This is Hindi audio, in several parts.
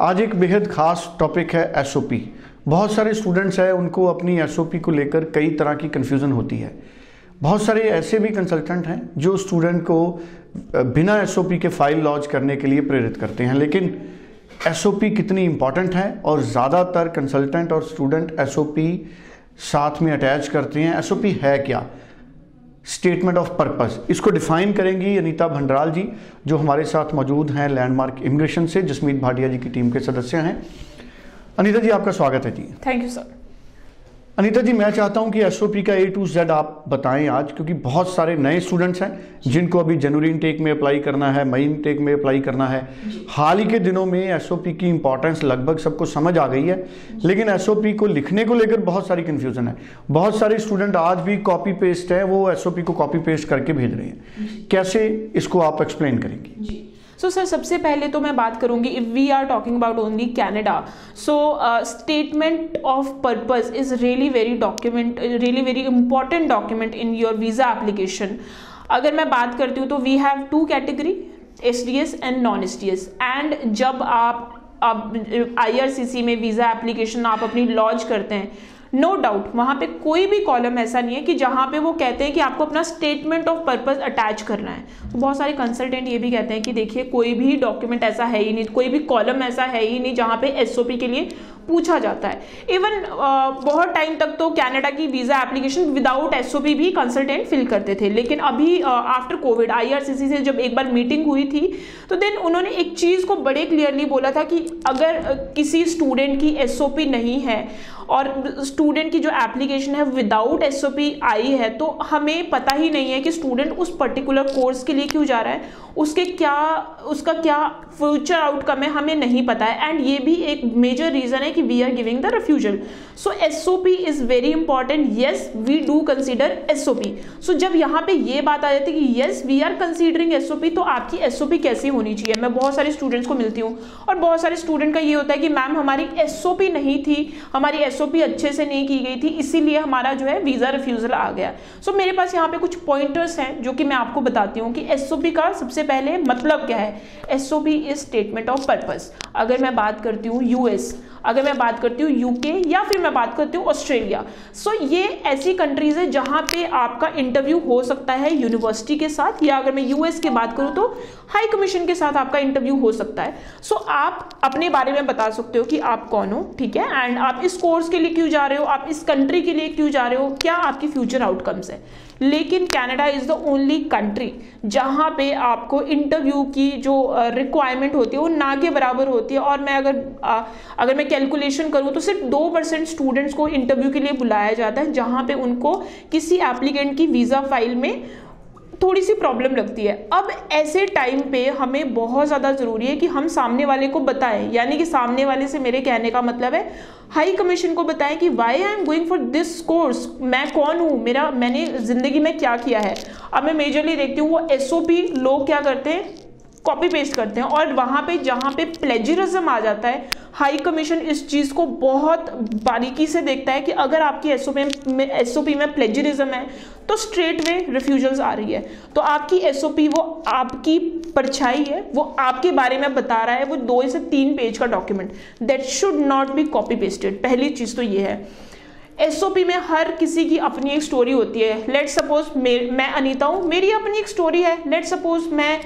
आज एक बेहद खास टॉपिक है एसओपी बहुत सारे स्टूडेंट्स हैं, उनको अपनी एसओपी को लेकर कई तरह की कन्फ्यूज़न होती है। बहुत सारे ऐसे भी कंसल्टेंट हैं जो स्टूडेंट को बिना एसओपी के फ़ाइल लॉन्च करने के लिए प्रेरित करते हैं। लेकिन एसओपी कितनी इंपॉर्टेंट है और ज़्यादातर कंसल्टेंट और स्टूडेंट एसओपी साथ में अटैच करते हैं। एसओपी है क्या? स्टेटमेंट ऑफ़ पर्पस इसको डिफाइन करेंगी अनीता भंडराल जी, जो हमारे साथ मौजूद हैं लैंडमार्क इमिग्रेशन से, जसमीत भाटिया जी की टीम के सदस्य हैं। अनीता जी, आपका स्वागत है जी। Thank you sir Anita ji मैं चाहता हूँ कि एसओपी का ए टू जेड आप बताएँ आज क्योंकि बहुत सारे नए स्टूडेंट्स हैं जिनको अभी जनवरी इनटेक में अप्लाई करना है मई इनटेक में अप्लाई करना है। हाल ही के दिनों में एसओपी की इंपॉर्टेंस लगभग सबको समझ आ गई है लेकिन एसओपी को लिखने को लेकर बहुत सारी कन्फ्यूज़न है। बहुत सारे स्टूडेंट आज भी कॉपी पेस्ट है वो एसओपी को कॉपी पेस्ट करके भेज रहे हैं। कैसे इसको आप एक्सप्लेन करेंगे? सो सर सबसे पहले तो मैं बात करूँगी if we are talking about only Canada so statement of purpose is really very document really very important document in your visa application अगर मैं बात करती हूँ तो we have two category S D S and non S D S and जब आप आई में वीज़ा एप्लीकेशन आप अपनी लॉन्च करते हैं नो डाउट वहाँ पे कोई भी कॉलम ऐसा नहीं है कि जहाँ पे वो कहते हैं कि आपको अपना स्टेटमेंट ऑफ़ पर्पज अटैच करना है। तो बहुत सारे कंसल्टेंट ये भी कहते हैं कि देखिए, कोई भी डॉक्यूमेंट ऐसा है ही नहीं, कोई भी कॉलम ऐसा है ही नहीं जहाँ पे एसओपी के लिए पूछा जाता है। इवन बहुत टाइम तक तो कनाडा की वीज़ा एप्लीकेशन विदाउट एसओपी भी कंसल्टेंट फिल करते थे। लेकिन अभी आफ्टर कोविड आईआरसीसी से जब एक बार मीटिंग हुई थी तो देन उन्होंने एक चीज़ को बड़े क्लियरली बोला था कि अगर किसी स्टूडेंट की एसओपी नहीं है और स्टूडेंट की जो एप्लीकेशन है विदाउट एस आई है तो हमें पता ही नहीं है कि स्टूडेंट उस पर्टिकुलर कोर्स के लिए क्यों जा रहा है। उसके क्या, उसका क्या फ्यूचर आउटकम है हमें नहीं पता है। एंड ये भी एक मेजर रीजन है कि we are giving the refusal so S O P is very important yes we do consider S O P so जब यहाँ पे ये बात आ जाती है कि yes we are considering S O P तो आपकी एस ओ पी कैसी होनी चाहिए। मैं बहुत सारे स्टूडेंट्स को मिलती हूँ और बहुत सारे स्टूडेंट का ये होता है कि मैम हमारी एसओपी नहीं थी हमारी एसओपी अच्छे से नहीं की गई थी इसीलिए हमारा जो है वीज़ा रिफ्यूज़ल आ गया। सो so, मेरे पास यहाँ पे कुछ पॉइंटर्स हैं जो कि मैं आपको बताती हूँ कि एसओपी का सबसे पहले मतलब क्या है। S O P is statement of purpose अगर मैं बात करती हूँ यूएस अगर मैं बात करती हूँ यूके या फिर मैं बात करती हूँ ऑस्ट्रेलिया सो so, ये ऐसी कंट्रीज़ है जहाँ पे आपका इंटरव्यू हो सकता है यूनिवर्सिटी के साथ या अगर मैं यूएस की बात करूँ तो हाई कमीशन के साथ आपका इंटरव्यू हो सकता है। सो so, आप अपने बारे में बता सकते हो कि आप कौन हो ठीक है? एंड आप इस कोर्स के लिए क्यों जा रहे हो? आप इस कंट्री के लिए क्यों जा रहे हो? क्या आपकी फ्यूचर आउटकम्स है? लेकिन Canada is the only country जहाँ पे आपको इंटरव्यू की जो रिक्वायरमेंट होती है वो ना के बराबर होती है। और मैं अगर आ, अगर मैं कैलकुलेशन करूँ तो सिर्फ़ दो परसेंट स्टूडेंट्स को इंटरव्यू के लिए बुलाया जाता है जहाँ पे उनको किसी एप्लीकेंट की वीज़ा फ़ाइल में थोड़ी सी प्रॉब्लम लगती है। अब ऐसे टाइम पे हमें बहुत ज़्यादा ज़रूरी है कि हम सामने वाले को बताएँ। यानी कि सामने वाले से मेरे कहने का मतलब है हाई कमीशन को बताएँ कि why I am going for this course मैं कौन हूँ? मेरा, मैंने ज़िंदगी में क्या किया है? अब मैं मेजरली देखती हूँ, वो एसओपी लोग क्या करते हैं? कॉपी पेस्ट करते हैं। और वहाँ पे, जहाँ पे प्लेजरिज्म आ जाता है हाई कमीशन इस चीज़ को बहुत बारीकी से देखता है कि अगर आपकी एसओपी में एस में प्लेजरिज्म है तो स्ट्रेट वे रिफ्यूजल्स आ रही है। तो आपकी एसओपी वो आपकी परछाई है, वो आपके बारे में बता रहा है, वो दो से तीन पेज का document that should not be copy pasted पहली चीज़ तो ये है। एसओपी में हर किसी की अपनी एक स्टोरी होती है। लेट सपोज़ मैं अनीता हूँ। मेरी अपनी एक स्टोरी है। लेट सपोज़ मैं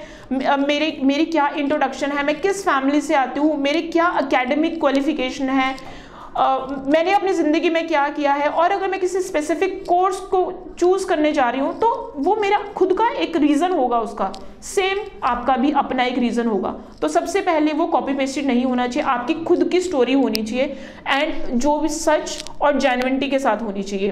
मेरे, मेरी क्या इंट्रोडक्शन है? मैं किस फैमिली से आती हूँ? मेरे क्या अकेडमिक क्वालिफिकेशन है? मैंने अपनी ज़िंदगी में क्या किया है और अगर मैं किसी स्पेसिफिक कोर्स को चूज़ करने जा रही हूँ तो वो मेरा खुद का एक रीज़न होगा उसका। सेम आपका भी अपना एक रीज़न होगा। तो सबसे पहले वो कॉपी पेस्टेड नहीं होना चाहिए, आपकी खुद की स्टोरी होनी चाहिए एंड जो भी सच और जेनविनटी के साथ होनी चाहिए।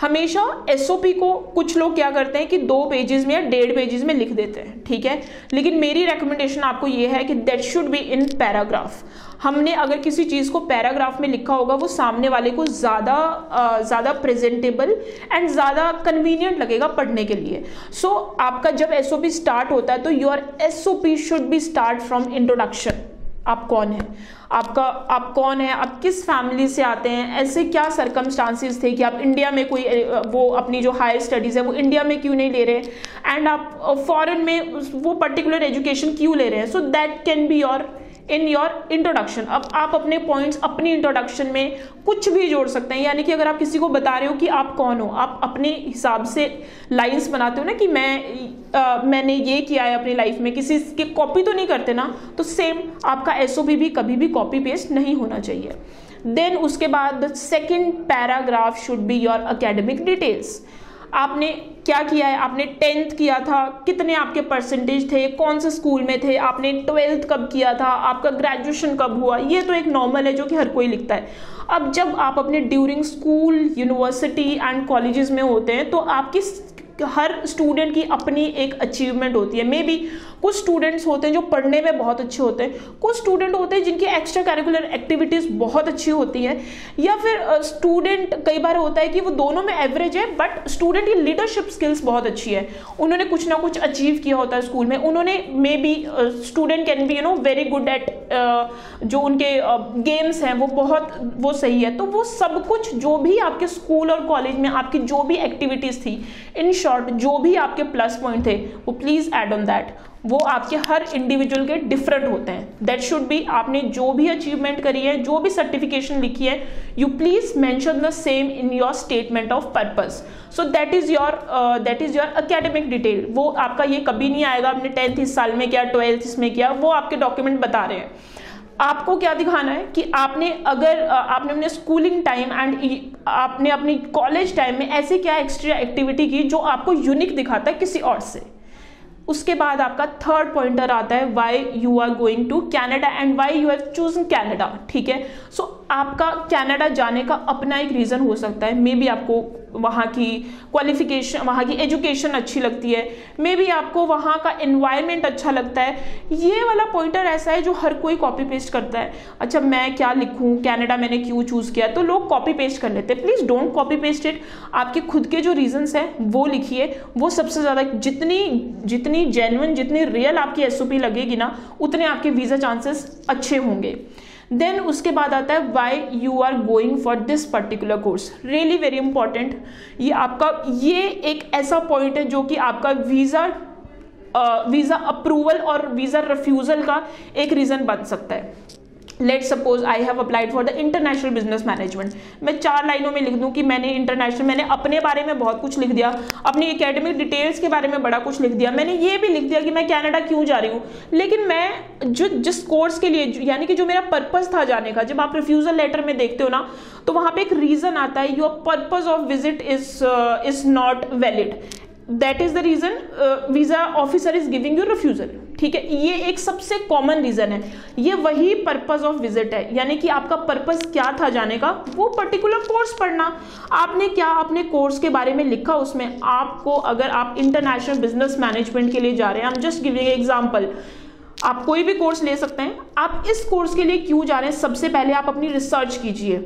हमेशा एसओपी को कुछ लोग क्या करते हैं कि दो पेजेस में या डेढ़ पेजेस में लिख देते हैं ठीक है? लेकिन मेरी रिकमेंडेशन आपको ये है कि that should be in paragraph हमने अगर किसी चीज़ को पैराग्राफ में लिखा होगा वो सामने वाले को ज़्यादा ज़्यादा प्रेजेंटेबल एंड ज़्यादा कन्वीनियंट लगेगा पढ़ने के लिए. सो so, आपका जब एसओपी स्टार्ट होता है तो your S should be start from introduction आप कौन हैं? आपका, आप कौन है? आप किस फैमिली से आते हैं? ऐसे क्या सरकमस्टांसिस थे कि आप इंडिया में कोई वो अपनी जो हायर स्टडीज़ है, वो इंडिया में क्यों नहीं ले रहे? एंड आप फॉरेन में वो पर्टिकुलर एजुकेशन क्यों ले रहे हैं? So that can be your in your introduction अब आप अपने पॉइंट्स अपनी इंट्रोडक्शन में कुछ भी जोड़ सकते हैं। यानी कि अगर आप किसी को बता रहे हो कि आप कौन हो आप अपने हिसाब से लाइंस बनाते हो ना कि मैं आ, मैंने ये किया है अपनी लाइफ में किसी के कॉपी तो नहीं करते ना? तो सेम आपका एसओपी भी कभी भी कॉपी पेस्ट नहीं होना चाहिए। देन उसके बाद the second paragraph should be your academic details आपने क्या किया है? आपने टेंथ किया था। कितने आपके परसेंटेज थे? कौन से स्कूल में थे? आपने ट्वेल्थ कब किया था? आपका ग्रेजुएशन कब हुआ? ये तो एक नॉर्मल है जो कि हर कोई लिखता है। अब जब आप अपने during school university and colleges में होते हैं तो आपकी हर स्टूडेंट की अपनी एक अचीवमेंट होती है। मे बी कुछ स्टूडेंट्स होते हैं जो पढ़ने में बहुत अच्छे होते हैं। कुछ स्टूडेंट होते हैं जिनकी एक्स्ट्रा करिकुलर एक्टिविटीज़ बहुत अच्छी होती है। या फिर स्टूडेंट कई बार होता है कि वो दोनों में एवरेज है बट स्टूडेंट की लीडरशिप स्किल्स बहुत अच्छी है। उन्होंने कुछ ना कुछ अचीव किया होता है स्कूल में। उन्होंने may be student can be you know very good at जो उनके गेम्स uh, हैं वो बहुत वो सही है। तो वो सब कुछ जो भी आपके स्कूल और कॉलेज में आपकी जो भी एक्टिविटीज़ थी इन शॉर्ट जो भी आपके प्लस पॉइंट थे वो प्लीज़ एड ऑन दैट वो आपके हर इंडिविजुअल के डिफरेंट होते हैं. दैट शुड बी आपने जो भी अचीवमेंट करी है जो भी सर्टिफिकेशन लिखी है you please mention the same in your statement of purpose so that is your that is your academic detail वो आपका ये कभी नहीं आएगा आपने टेंथ इस साल में किया ट्वेल्थ इसमें किया वो आपके डॉक्यूमेंट बता रहे हैं. आपको क्या दिखाना है कि आपने अगर uh, आपने अपने स्कूलिंग टाइम एंड आपने अपनी कॉलेज टाइम में ऐसी क्या एक्स्ट्रा एक्टिविटी की जो आपको यूनिक दिखाता है किसी और से? उसके बाद आपका थर्ड पॉइंटर आता है why you are going to Canada and why you have choose Canada ठीक है? सो आपका कैनेडा जाने का अपना एक रीज़न हो सकता है। मे बी आपको वहाँ की क्वालिफिकेशन वहाँ की एजुकेशन अच्छी लगती है। मे बी आपको वहाँ का इन्वायरमेंट अच्छा लगता है। ये वाला पॉइंटर ऐसा है जो हर कोई कॉपी पेस्ट करता है। अच्छा मैं क्या लिखूँ? कैनेडा मैंने क्यों चूज़ किया? तो लोग कॉपी पेस्ट कर लेते हैं। Please don't copy paste it आपके खुद के जो रीजन्स हैं, वो लिखिए। वो सबसे ज़्यादा जितनी जितनी जेन्युन जितनी रियल आपकी एसओपी लगेगी ना, उतने आपके वीज़ा चांसेस अच्छे होंगे। देन उसके बाद आता है why you are going for this particular course really very important ये आपका, ये एक ऐसा पॉइंट है जो कि आपका वीज़ा वीज़ा अप्रूवल और वीज़ा रिफ्यूज़ल का एक रीज़न बन सकता है। Let suppose I have applied for the international business management मैं चार लाइनों में लिख दूँ कि मैंने इंटरनेशनल मैंने अपने बारे में बहुत कुछ लिख दिया। अपनी एकेडमिक डिटेल्स के बारे में बड़ा कुछ लिख दिया। मैंने ये भी लिख दिया कि मैं कैनेडा क्यों जा रही हूँ? लेकिन मैं जो, जिस कोर्स के लिए, यानी कि जो मेरा पर्पज था जाने का, जब आप रिफ्यूजल लेटर में देखते हो ना तो वहाँ पर एक रीजन आता है your purpose of visit is is not valid that is the reason visa officer is giving you refusal ठीक है? ये एक सबसे कॉमन रीजन है। ये वही पर्पज ऑफ़ विज़िट है। यानी कि आपका पर्पज क्या था जाने का? वो पर्टिकुलर कोर्स पढ़ना। आपने क्या अपने कोर्स के बारे में लिखा उसमें? आपको अगर आप इंटरनेशनल बिज़नेस मैनेजमेंट के लिए जा रहे हैं हम जस्ट गिविंग एग्ज़ाम्पल आप कोई भी कोर्स ले सकते हैं। आप इस कोर्स के लिए क्यों जा रहे हैं? सबसे पहले आप अपनी रिसर्च कीजिए।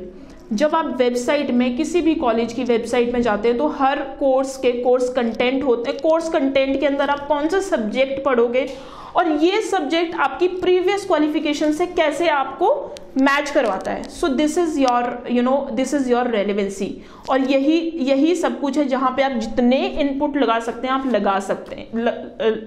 जब आप वेबसाइट में किसी भी कॉलेज की वेबसाइट में जाते हैं तो हर कोर्स के कोर्स कंटेंट होते हैं। कोर्स कंटेंट के अंदर आप कौन सा सब्जेक्ट पढ़ोगे? और ये सब्जेक्ट आपकी प्रीवियस क्वालिफिकेशन से कैसे आपको मैच करवाता है। So this is your you know this is your relevancy और यही यही सब कुछ है जहाँ पे आप जितने इनपुट लगा सकते हैं आप लगा सकते हैं ल,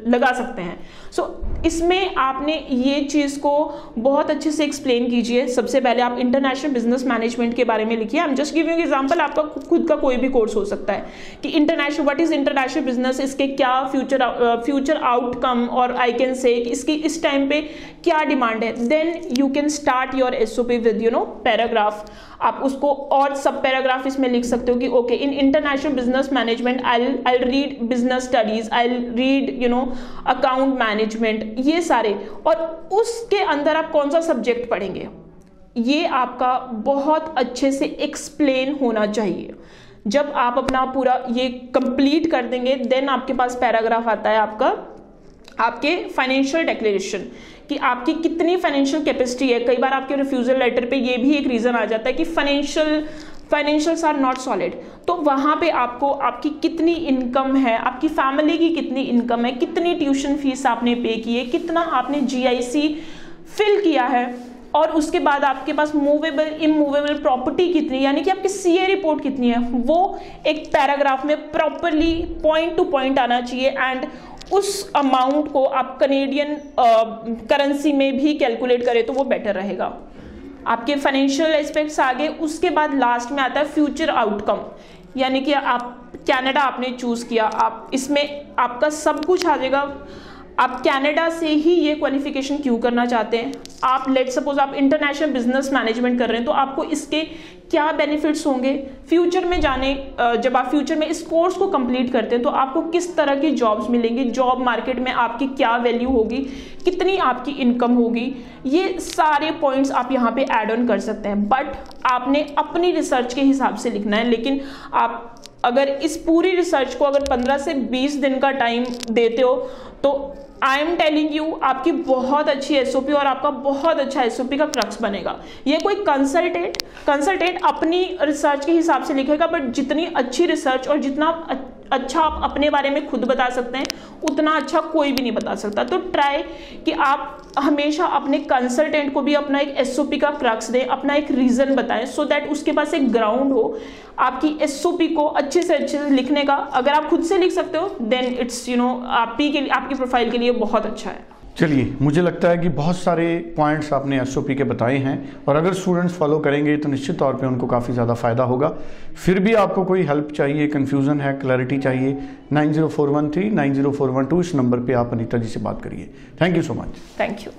लगा सकते हैं। सो so, इसमें आपने ये चीज़ को बहुत अच्छे से एक्सप्लेन कीजिए। सबसे पहले आप इंटरनेशनल बिज़नेस मैनेजमेंट के बारे में लिखिए। I am just giving example आपका खुद का कोई भी कोर्स हो सकता है कि international what is international business इसके क्या फ्यूचर फ्यूचर आउटकम और आई कैन से इसकी इस टाइम पे क्या डिमांड है? Then you can start your S O P with you know paragraph आप उसको और सब पैराग्राफ इसमें लिख सकते हो कि okay in international business management I I read business studies I read you know account management ये सारे। और उसके अंदर आप कौन सा सब्जेक्ट पढ़ेंगे? ये आपका बहुत अच्छे से एक्सप्लेन होना चाहिए। जब आप अपना पूरा ये कंप्लीट कर देंगे देन आपके पास पैराग्राफ आता है आपका आपके फाइनेंशियल डिक्लेरेशन कि आपकी कितनी फाइनेंशियल कैपेसिटी है। कई बार आपके रिफ्यूजल लेटर पे ये भी एक रीज़न आ जाता है कि financial financials are not solid तो वहाँ पे आपको, आपकी कितनी इनकम है, आपकी फैमिली की कितनी इनकम है, कितनी ट्यूशन फ़ीस आपने पे की है, कितना आपने जीआईसी फिल किया है, और उसके बाद आपके पास मूवेबल इमूवेबल प्रॉपर्टी कितनी, यानी कि आपकी सीए रिपोर्ट कितनी है, वो एक पैराग्राफ में प्रॉपरली पॉइंट टू पॉइंट आना चाहिए। एंड उस अमाउंट को आप कनेडियन करेंसी में भी कैलकुलेट करें तो वो बेटर रहेगा। आपके फाइनेंशियल एस्पेक्ट्स आगे, उसके बाद लास्ट में आता है फ्यूचर आउटकम यानी कि आप कनाडा आपने चूज़ किया। आप, इसमें आपका सब कुछ आ जाएगा। आप कनाडा से ही ये क्वालिफिकेशन क्यों करना चाहते हैं? आप लेट सपोज़ आप इंटरनेशनल बिज़नेस मैनेजमेंट कर रहे हैं तो आपको इसके क्या बेनिफिट्स होंगे? फ्यूचर में जाने जब आप फ्यूचर में इस कोर्स को कंप्लीट करते हैं तो आपको किस तरह की जॉब्स मिलेंगी? जॉब मार्केट में आपकी क्या वैल्यू होगी? कितनी आपकी इनकम होगी? ये सारे पॉइंट्स आप यहाँ पे ऐड ऑन कर सकते हैं। बट आपने अपनी रिसर्च के हिसाब से लिखना है, लेकिन आप अगर इस पूरी रिसर्च को अगर 15 से 20 दिन का टाइम देते हो तो आई एम टेलिंग यू आपकी बहुत अच्छी एसओपी और आपका बहुत अच्छा एसओपी का क्रक्स बनेगा। ये कोई कंसल्टेंट कंसल्टेंट अपनी रिसर्च के हिसाब से लिखेगा बट जितनी अच्छी रिसर्च और जितना अच्छा आप अपने बारे में खुद बता सकते हैं, उतना अच्छा कोई भी नहीं बता सकता। तो ट्राई कि आप हमेशा अपने कंसल्टेंट को भी अपना एक एसओपी का क्रक्स दें, अपना एक रीज़न बताएँ सो so दैट उसके पास एक ग्राउंड हो, आपकी एसओपी को अच्छे से अच्छे से लिखने का। अगर आप खुद से लिख सकते हो देन इट्स यू नो आप ही के लिए, आपकी प्रोफ़ाइल के लिए बहुत अच्छा है। चलिए, मुझे लगता है कि बहुत सारे पॉइंट्स आपने एसओपी के बताए हैं और अगर स्टूडेंट्स फॉलो करेंगे तो निश्चित तौर पे उनको काफ़ी ज़्यादा फ़ायदा होगा। फिर भी आपको कोई हेल्प चाहिए कन्फ्यूज़न है क्लैरिटी चाहिए nine zero four one three nine zero four one two इस नंबर पर आप अनिता जी से बात करिए। Thank you so much thank you